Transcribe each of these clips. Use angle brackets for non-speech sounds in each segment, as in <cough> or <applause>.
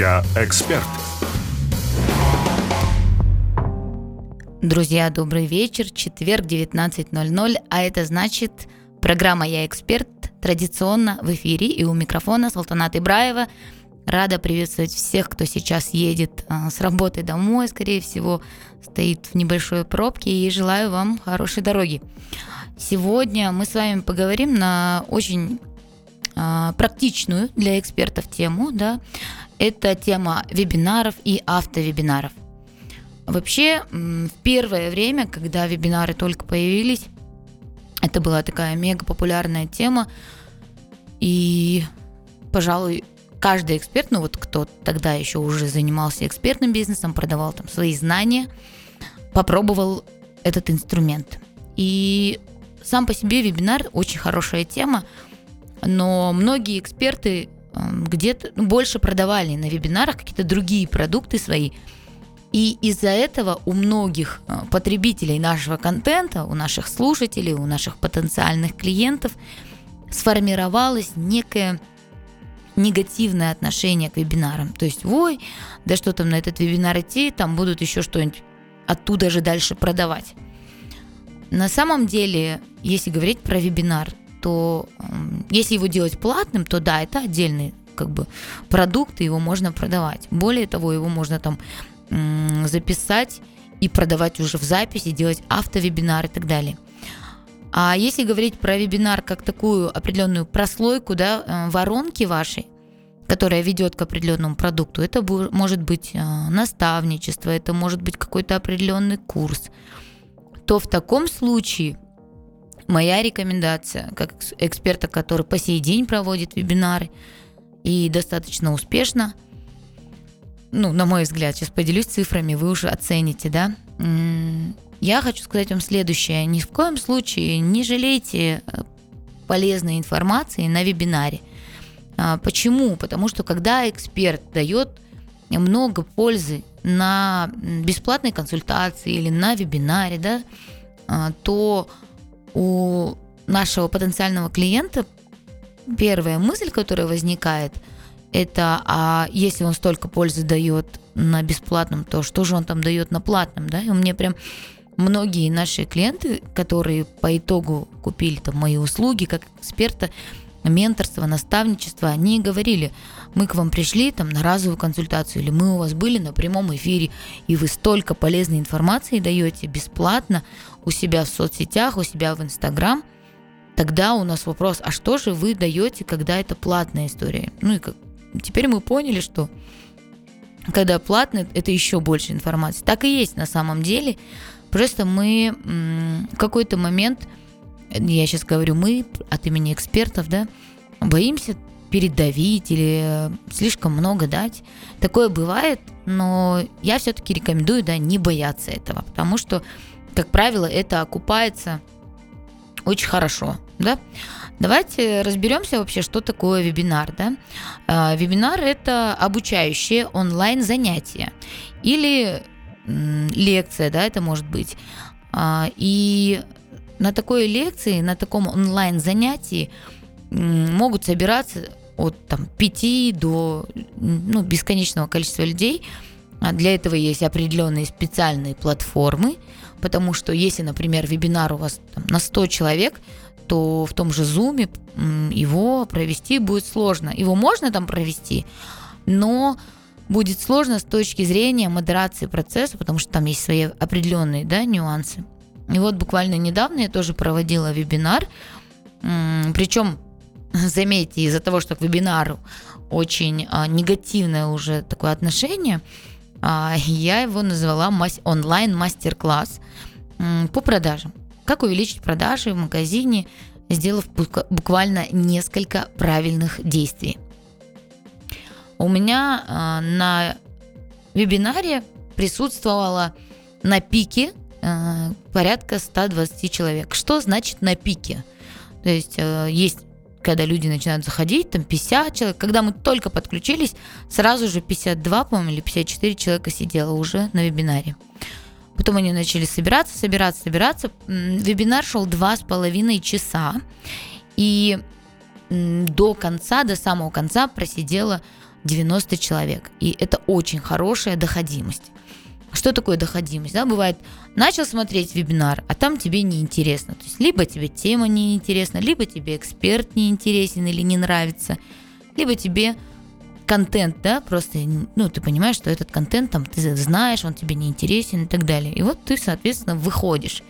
Я эксперт. Друзья, добрый вечер. Четверг, 19.00. А это значит, программа «Я эксперт» традиционно в эфире. И у микрофона Салтанат Ибраева. Рада приветствовать всех, кто сейчас едет а, с работы домой, скорее всего, стоит в небольшой пробке. И желаю вам хорошей дороги. Сегодня мы с вами поговорим на очень а, практичную для экспертов тему. Да? Это тема вебинаров и автовебинаров. Вообще, в первое время, когда вебинары только появились, это была такая мега популярная тема. И, пожалуй, каждый эксперт, ну вот кто тогда еще уже занимался экспертным бизнесом, продавал там свои знания, попробовал этот инструмент. И сам по себе вебинар очень хорошая тема, но многие эксперты где-то ну, больше продавали на вебинарах какие-то другие продукты свои, и из-за этого у многих э, потребителей нашего контента, у наших слушателей, у наших потенциальных клиентов сформировалось некое негативное отношение к вебинарам. То есть, ой, да что там на этот вебинар идти, там будут еще что-нибудь оттуда же дальше продавать. На самом деле, если говорить про вебинар, то если его делать платным, то да, это отдельный как бы продукт, и его можно продавать. Более того, его можно там записать и продавать уже в записи, делать автовебинар и так далее. А если говорить про вебинар как такую определенную прослойку, да, э, воронки вашей, которая ведет к определенному продукту, это может быть э, наставничество, это может быть какой-то определенный курс, то в таком случае моя рекомендация, как эксперта, который по сей день проводит вебинары и достаточно успешно – ну, на мой взгляд, сейчас поделюсь цифрами, вы уже оцените, да. Я хочу сказать вам следующее. Ни в коем случае не жалейте э, полезной информации на вебинаре. А, почему? Потому что когда эксперт дает много пользы на бесплатной консультации или на вебинаре, да, а, то у нашего потенциального клиента первая мысль, которая возникает – это а если он столько пользы дает на бесплатном, то что же он там дает на платном, да? И у меня прям многие наши клиенты, которые по итогу купили там мои услуги как эксперта, менторство, наставничество, они говорили, мы к вам пришли там на разовую консультацию, или мы у вас были на прямом эфире, и вы столько полезной информации даете бесплатно у себя в соцсетях, у себя в Инстаграм, тогда у нас вопрос, а что же вы даете, когда это платная история? Ну и как, Теперь мы поняли, что когда платно, это еще больше информации. Так и есть на самом деле. Просто мы в какой-то момент, я сейчас говорю мы от имени экспертов, да, боимся передавить или слишком много дать. Такое бывает, но я все-таки рекомендую, да, не бояться этого, потому что, как правило, это окупается очень хорошо, да. Давайте разберемся вообще, что такое вебинар. Да? А, вебинар – это обучающее онлайн-занятие или лекция, да, это может быть. А, и на такой лекции, на таком онлайн-занятии могут собираться от там, 5 до ну, бесконечного количества людей. А для этого есть определенные специальные платформы, потому что если, например, вебинар у вас там, на 100 человек, то в том же Zoom его провести будет сложно. Его можно там провести, но будет сложно с точки зрения модерации процесса, потому что там есть свои определенные да, нюансы. И вот буквально недавно я тоже проводила вебинар, причем, <laughs> заметьте, из-за того, что к вебинару очень а, негативное уже такое отношение, а, я его назвала онлайн-мастер-класс по продажам как увеличить продажи в магазине, сделав буквально несколько правильных действий. У меня э, на вебинаре присутствовало на пике порядка 120 человек. Что значит на пике? То есть э, есть когда люди начинают заходить, там 50 человек. Когда мы только подключились, сразу же 52, по-моему, или 54 человека сидело уже на вебинаре. Потом они начали собираться, собираться, собираться. Вебинар шел два с половиной часа. И до конца, до самого конца просидело 90 человек. И это очень хорошая доходимость. Что такое доходимость? Да, бывает, начал смотреть вебинар, а там тебе не интересно. То есть либо тебе тема не интересна, либо тебе эксперт не интересен или не нравится, либо тебе контент, да, просто, ну, ты понимаешь, что этот контент там ты знаешь, он тебе не интересен и так далее. И вот ты, соответственно, выходишь.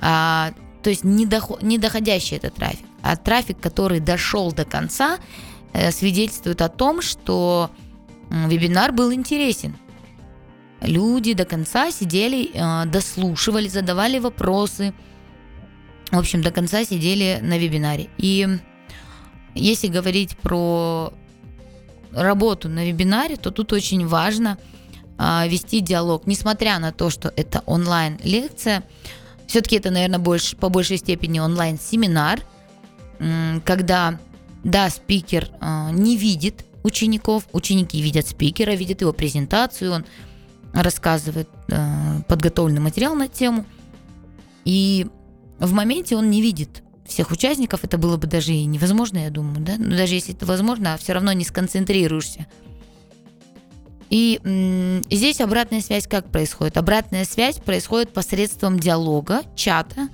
А, то есть не, доход, не доходящий это трафик, а трафик, который дошел до конца, э, свидетельствует о том, что вебинар был интересен. Люди до конца сидели, э, дослушивали, задавали вопросы. В общем, до конца сидели на вебинаре. И если говорить про работу на вебинаре, то тут очень важно а, вести диалог, несмотря на то, что это онлайн-лекция, все-таки это, наверное, больше, по большей степени онлайн-семинар, когда, да, спикер а, не видит учеников, ученики видят спикера, видят его презентацию, он рассказывает а, подготовленный материал на тему, и в моменте он не видит всех участников, это было бы даже и невозможно, я думаю, да? Но даже если это возможно, все равно не сконцентрируешься. И м- здесь обратная связь как происходит? Обратная связь происходит посредством диалога, чата,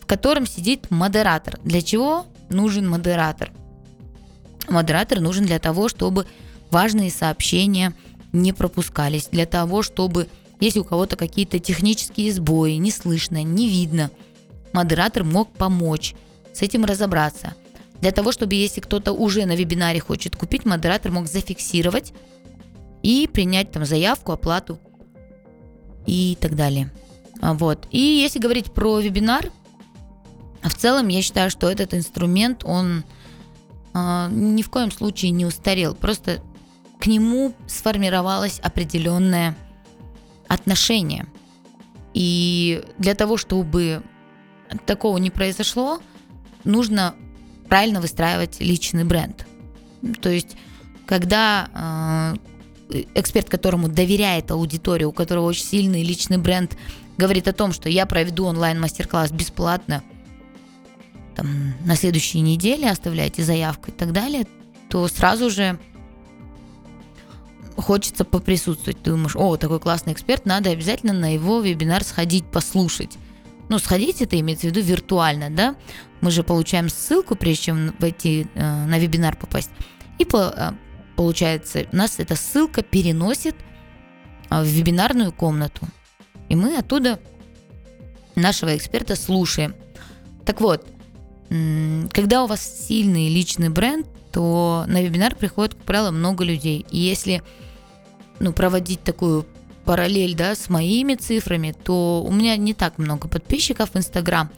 в котором сидит модератор. Для чего нужен модератор? Модератор нужен для того, чтобы важные сообщения не пропускались, для того, чтобы если у кого-то какие-то технические сбои, не слышно, не видно, модератор мог помочь с этим разобраться. Для того, чтобы если кто-то уже на вебинаре хочет купить, модератор мог зафиксировать и принять там заявку, оплату и так далее. А, вот. И если говорить про вебинар, в целом я считаю, что этот инструмент, он э, ни в коем случае не устарел. Просто к нему сформировалось определенное отношение. И для того, чтобы такого не произошло, нужно правильно выстраивать личный бренд. То есть, когда э, эксперт, которому доверяет аудитория, у которого очень сильный личный бренд, говорит о том, что я проведу онлайн-мастер-класс бесплатно там, на следующей неделе, оставляйте заявку и так далее, то сразу же хочется поприсутствовать. Думаешь, о, такой классный эксперт, надо обязательно на его вебинар сходить, послушать. Ну, сходить это имеется в виду виртуально, да? Мы же получаем ссылку, прежде чем войти э, на вебинар попасть. И по, э, получается, нас эта ссылка переносит э, в вебинарную комнату. И мы оттуда нашего эксперта слушаем. Так вот, когда у вас сильный личный бренд, то на вебинар приходит, как правило, много людей. И если ну, проводить такую параллель да, с моими цифрами, то у меня не так много подписчиков в Инстаграм.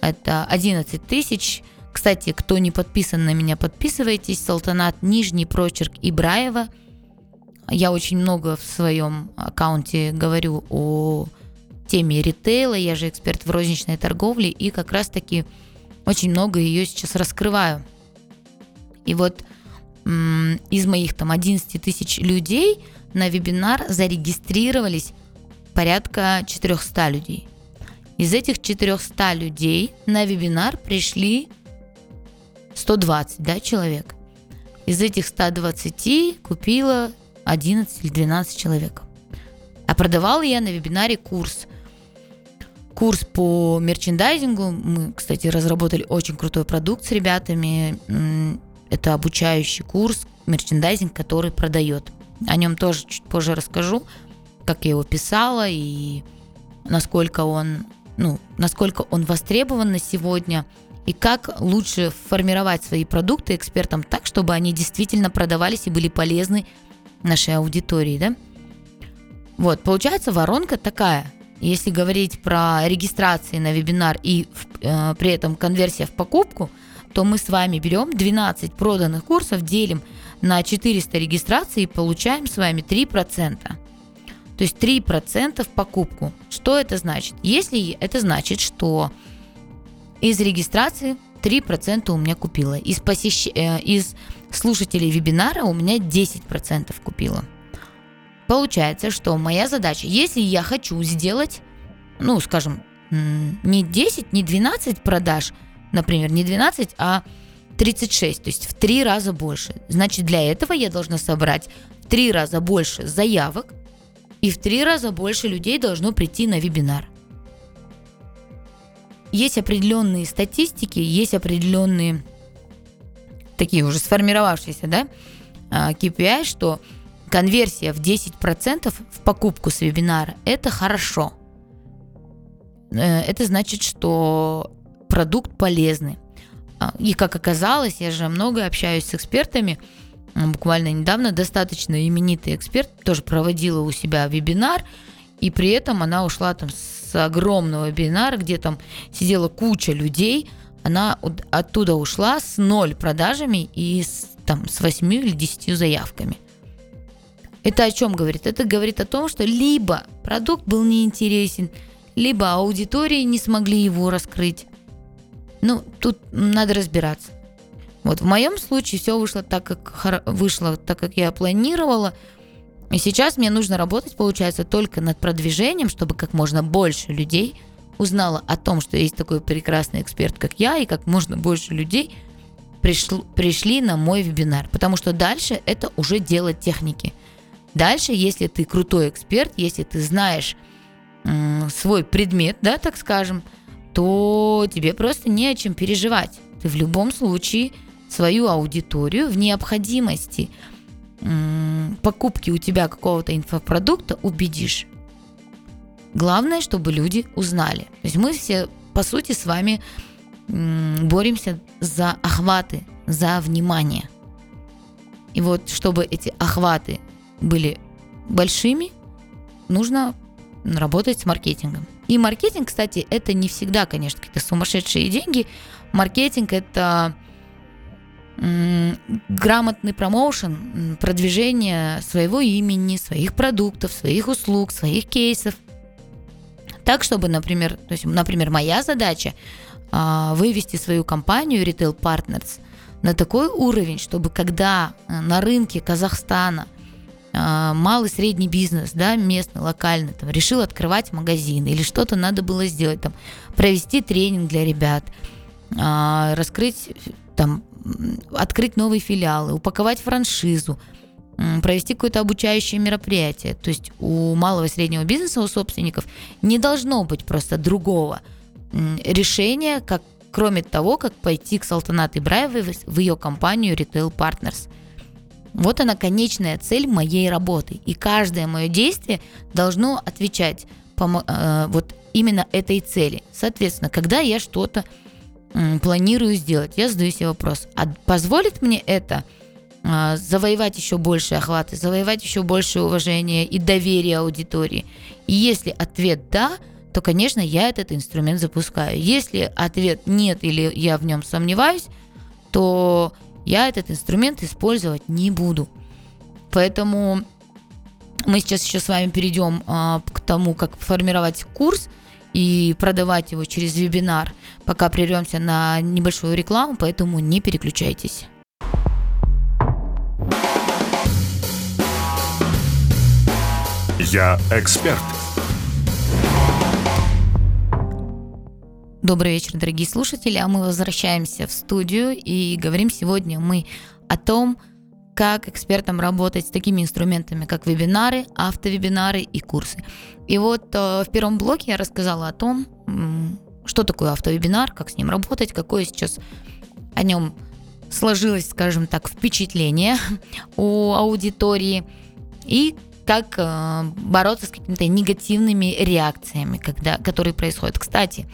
Это 11 тысяч. Кстати, кто не подписан на меня, подписывайтесь. Салтанат Нижний Прочерк Ибраева. Я очень много в своем аккаунте говорю о теме ритейла. Я же эксперт в розничной торговле и как раз-таки очень много ее сейчас раскрываю. И вот из моих там 11 тысяч людей на вебинар зарегистрировались порядка 400 людей. Из этих 400 людей на вебинар пришли 120 да, человек. Из этих 120 купила 11 или 12 человек. А продавала я на вебинаре курс. Курс по мерчендайзингу. Мы, кстати, разработали очень крутой продукт с ребятами. Это обучающий курс, мерчендайзинг, который продает. О нем тоже чуть позже расскажу, как я его писала и насколько он, ну, насколько он востребован на сегодня и как лучше формировать свои продукты экспертам так, чтобы они действительно продавались и были полезны нашей аудитории, да? Вот, получается, воронка такая. Если говорить про регистрации на вебинар и э, при этом конверсия в покупку, то мы с вами берем 12 проданных курсов, делим на 400 регистраций и получаем с вами 3%. То есть 3% в покупку. Что это значит? Если это значит, что из регистрации 3% у меня купила. Из, посещ... Э, из слушателей вебинара у меня 10% купила. Получается, что моя задача, если я хочу сделать, ну, скажем, не 10, не 12 продаж, например, не 12, а 36, то есть в три раза больше. Значит, для этого я должна собрать в три раза больше заявок, и в три раза больше людей должно прийти на вебинар. Есть определенные статистики, есть определенные такие уже сформировавшиеся, да, KPI, а, что конверсия в 10% в покупку с вебинара – это хорошо. Э, это значит, что продукт полезный. А, и как оказалось, я же много общаюсь с экспертами, буквально недавно достаточно именитый эксперт тоже проводила у себя вебинар, и при этом она ушла там с огромного вебинара, где там сидела куча людей, она оттуда ушла с ноль продажами и с, там, с 8 или 10 заявками. Это о чем говорит? Это говорит о том, что либо продукт был неинтересен, либо аудитории не смогли его раскрыть, ну, тут надо разбираться. Вот в моем случае все вышло так, как вышло, так как я планировала. И сейчас мне нужно работать, получается, только над продвижением, чтобы как можно больше людей узнало о том, что есть такой прекрасный эксперт, как я, и как можно больше людей пришли, пришли на мой вебинар. Потому что дальше это уже дело техники. Дальше, если ты крутой эксперт, если ты знаешь м, свой предмет, да, так скажем, то тебе просто не о чем переживать. Ты в любом случае свою аудиторию в необходимости покупки у тебя какого-то инфопродукта убедишь. Главное, чтобы люди узнали. То есть мы все, по сути, с вами боремся за охваты, за внимание. И вот, чтобы эти охваты были большими, нужно работать с маркетингом. И маркетинг, кстати, это не всегда, конечно, какие-то сумасшедшие деньги. Маркетинг это грамотный промоушен, продвижение своего имени, своих продуктов, своих услуг, своих кейсов. Так, чтобы, например, то есть, например, моя задача а, вывести свою компанию Retail Partners на такой уровень, чтобы когда э, на рынке Казахстана – малый средний бизнес, да, местный, локальный, там, решил открывать магазин или что-то надо было сделать, там, провести тренинг для ребят, а, раскрыть, там, открыть новые филиалы, упаковать франшизу, провести какое-то обучающее мероприятие. То есть у малого и среднего бизнеса, у собственников не должно быть просто другого решения, как кроме того, как пойти к Салтанат Ибраевой в ее компанию Retail Partners – вот она конечная цель моей работы. И каждое мое действие должно отвечать э, вот именно этой цели. Соответственно, когда я что-то э, планирую сделать, я задаю себе вопрос, а позволит мне это э, завоевать еще больше охваты, завоевать еще больше уважения и доверия аудитории? И если ответ да, то, конечно, я этот инструмент запускаю. Если ответ нет или я в нем сомневаюсь, то я этот инструмент использовать не буду. Поэтому мы сейчас еще с вами перейдем а, к тому, как формировать курс и продавать его через вебинар, пока прервемся на небольшую рекламу, поэтому не переключайтесь. Я эксперт. Добрый вечер, дорогие слушатели. А мы возвращаемся в студию и говорим сегодня мы о том, как экспертам работать с такими инструментами, как вебинары, автовебинары и курсы. И вот э, в первом блоке я рассказала о том, что такое автовебинар, как с ним работать, какое сейчас о нем сложилось, скажем так, впечатление у аудитории и как э, бороться с какими-то негативными реакциями, когда, которые происходят. Кстати,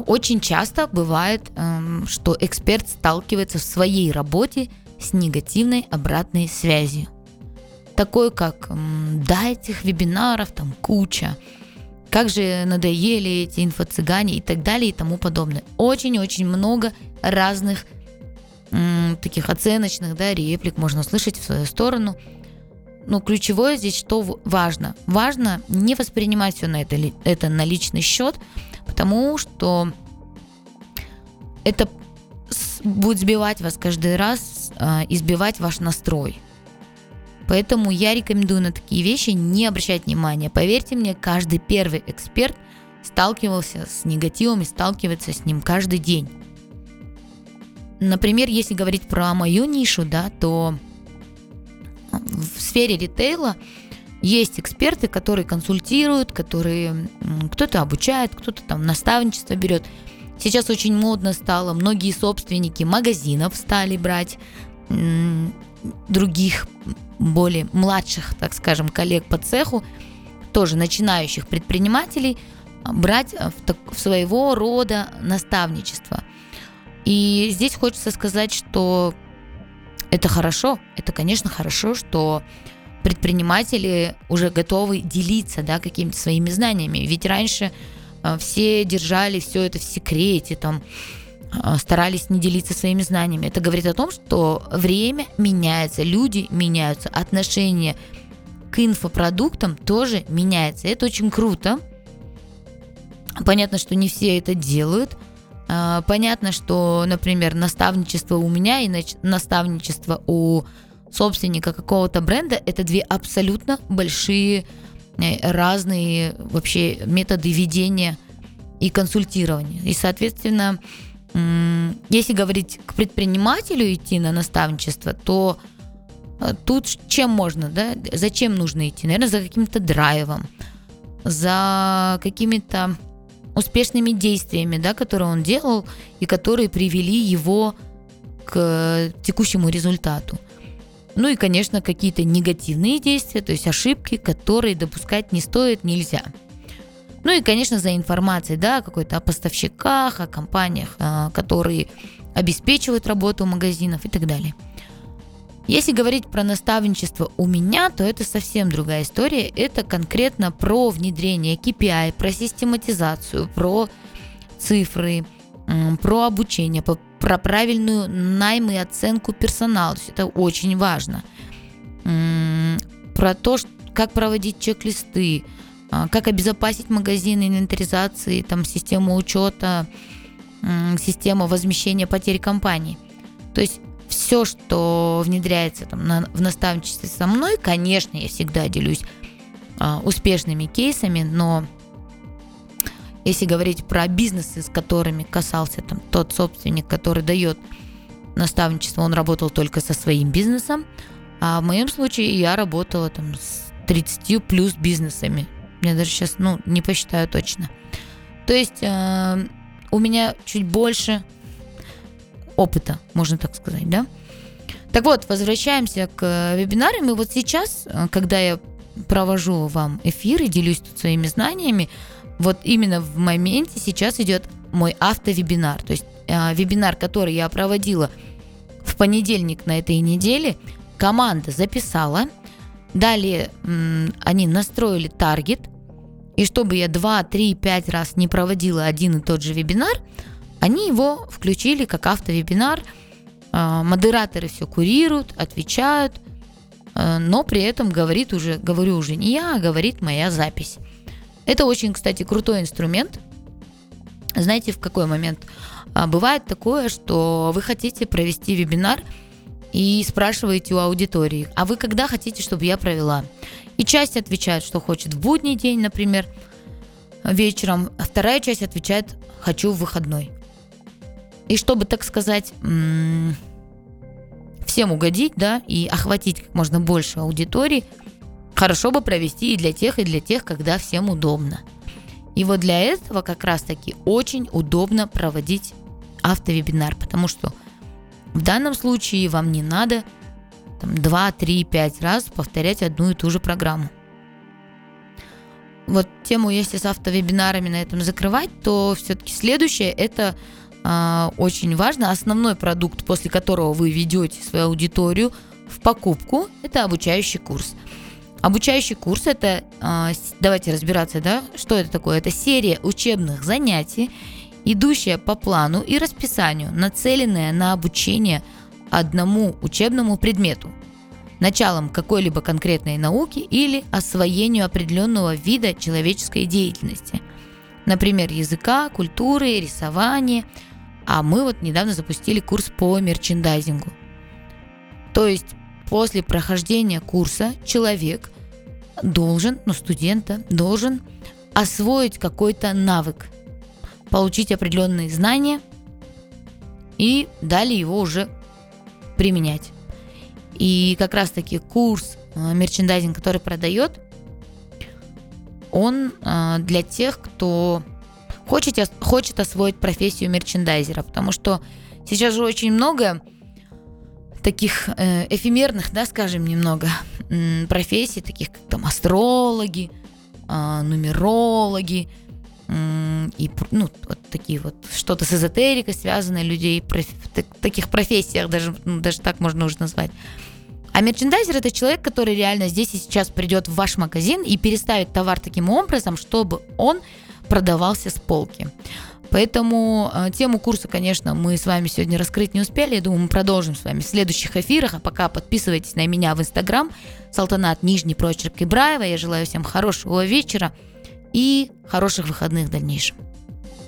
очень часто бывает, эм, что эксперт сталкивается в своей работе с негативной обратной связью. Такой как «да, этих вебинаров там куча», как же надоели эти инфо-цыгане и так далее и тому подобное. Очень-очень много разных таких оценочных да, реплик можно услышать в свою сторону. Но ключевое здесь что важно? Важно не воспринимать все на это, это на личный счет, потому что это будет сбивать вас каждый раз, а, избивать ваш настрой. Поэтому я рекомендую на такие вещи не обращать внимания. Поверьте мне, каждый первый эксперт сталкивался с негативом и сталкивается с ним каждый день. например, если говорить про мою нишу, да, то в сфере ритейла есть эксперты, которые консультируют, которые кто-то обучает, кто-то там наставничество берет. Сейчас очень модно стало, многие собственники магазинов стали брать других более младших, так скажем, коллег по цеху, тоже начинающих предпринимателей, брать в, так, в своего рода наставничество. И здесь хочется сказать, что это хорошо, это, конечно, хорошо, что предприниматели уже готовы делиться да, какими-то своими знаниями. Ведь раньше а, все держали все это в секрете, там, а, старались не делиться своими знаниями. Это говорит о том, что время меняется, люди меняются, отношение к инфопродуктам тоже меняется. Это очень круто. Понятно, что не все это делают. А, понятно, что, например, наставничество у меня и наставничество у собственника какого-то бренда – это две абсолютно большие Э, разные вообще методы ведения и консультирования. И, соответственно, если говорить к предпринимателю идти на наставничество, то э, тут чем можно, да, зачем нужно идти? Наверное, за каким-то драйвом, за какими-то успешными действиями, да, которые он делал и которые привели его к текущему результату. Ну и, конечно, какие-то негативные действия, то есть ошибки, которые допускать не стоит, нельзя. Ну и, конечно, за информацией, да, какой-то о поставщиках, о компаниях, а, которые обеспечивают работу магазинов и так далее. Если говорить про наставничество у меня, то это совсем другая история. Это конкретно про внедрение KPI, про систематизацию, про цифры, про обучение, про правильную найм и оценку персонала. То есть это очень важно. Про то, как проводить чек-листы, а, как обезопасить магазины инвентаризации, там, систему учета, систему возмещения потерь компании. То есть все, что внедряется там, на, в наставничестве со мной, конечно, я всегда делюсь а, успешными кейсами, но если говорить про бизнесы, с которыми касался там, тот собственник, который дает наставничество, он работал только со своим бизнесом, а в моем случае я работала там с 30 плюс бизнесами. Я даже сейчас, ну, не посчитаю точно. То есть э, у меня чуть больше опыта, можно так сказать, да? Так вот, возвращаемся к вебинарам. И вот сейчас, э, когда я провожу вам эфир и делюсь тут своими знаниями, вот именно в моменте сейчас идет мой автовебинар. То есть э, вебинар, который я проводила в понедельник на этой неделе, команда записала. Далее м, они настроили таргет. И чтобы я 2, 3, 5 раз не проводила один и тот же вебинар, они его включили как автовебинар. Э, модераторы все курируют, отвечают, э, но при этом говорит уже, говорю уже не я, а говорит моя запись. Это очень, кстати, крутой инструмент. Знаете, в какой момент? А, бывает такое, что вы хотите провести вебинар и спрашиваете у аудитории, а вы когда хотите, чтобы я провела? И часть отвечает, что хочет в будний день, например, вечером, а вторая часть отвечает, хочу в выходной. И чтобы, так сказать, всем угодить, да, и охватить как можно больше аудитории – хорошо бы провести и для тех, и для тех, когда всем удобно. И вот для этого как раз-таки очень удобно проводить автовебинар, потому что в данном случае вам не надо там, 2, 3, 5 раз повторять одну и ту же программу. Вот тему, если с автовебинарами на этом закрывать, то все-таки следующее это э, очень важно. Основной продукт, после которого вы ведете свою аудиторию в покупку, это обучающий курс. Обучающий курс это, а, давайте разбираться, да, что это такое? Это серия учебных занятий, идущая по плану и расписанию, нацеленная на обучение одному учебному предмету, началом какой-либо конкретной науки или освоению определенного вида человеческой деятельности, например, языка, культуры, рисования. А мы вот недавно запустили курс по мерчендайзингу. То есть после прохождения курса человек должен, ну, студента должен освоить какой-то навык, получить определенные знания и дали его уже применять. И как раз-таки курс э, мерчендайзинг, который продает, он э, для тех, кто хочет, хочет освоить профессию мерчендайзера, потому что сейчас же очень много таких э, эфемерных, да, скажем, немного профессий, таких как там астрологи, нумерологи, и ну, вот такие вот что-то с эзотерикой связанные людей, проф, так, таких профессиях даже, ну, даже так можно уже назвать. А мерчендайзер это человек, который реально здесь и сейчас придет в ваш магазин и переставит товар таким образом, чтобы он продавался с полки. Поэтому э, тему курса, конечно, мы с вами сегодня раскрыть не успели. Я думаю, мы продолжим с вами в следующих эфирах. А пока подписывайтесь на меня в Инстаграм. Салтанат Нижний прочерк Ибраева. Я желаю всем хорошего вечера и хороших выходных в дальнейшем.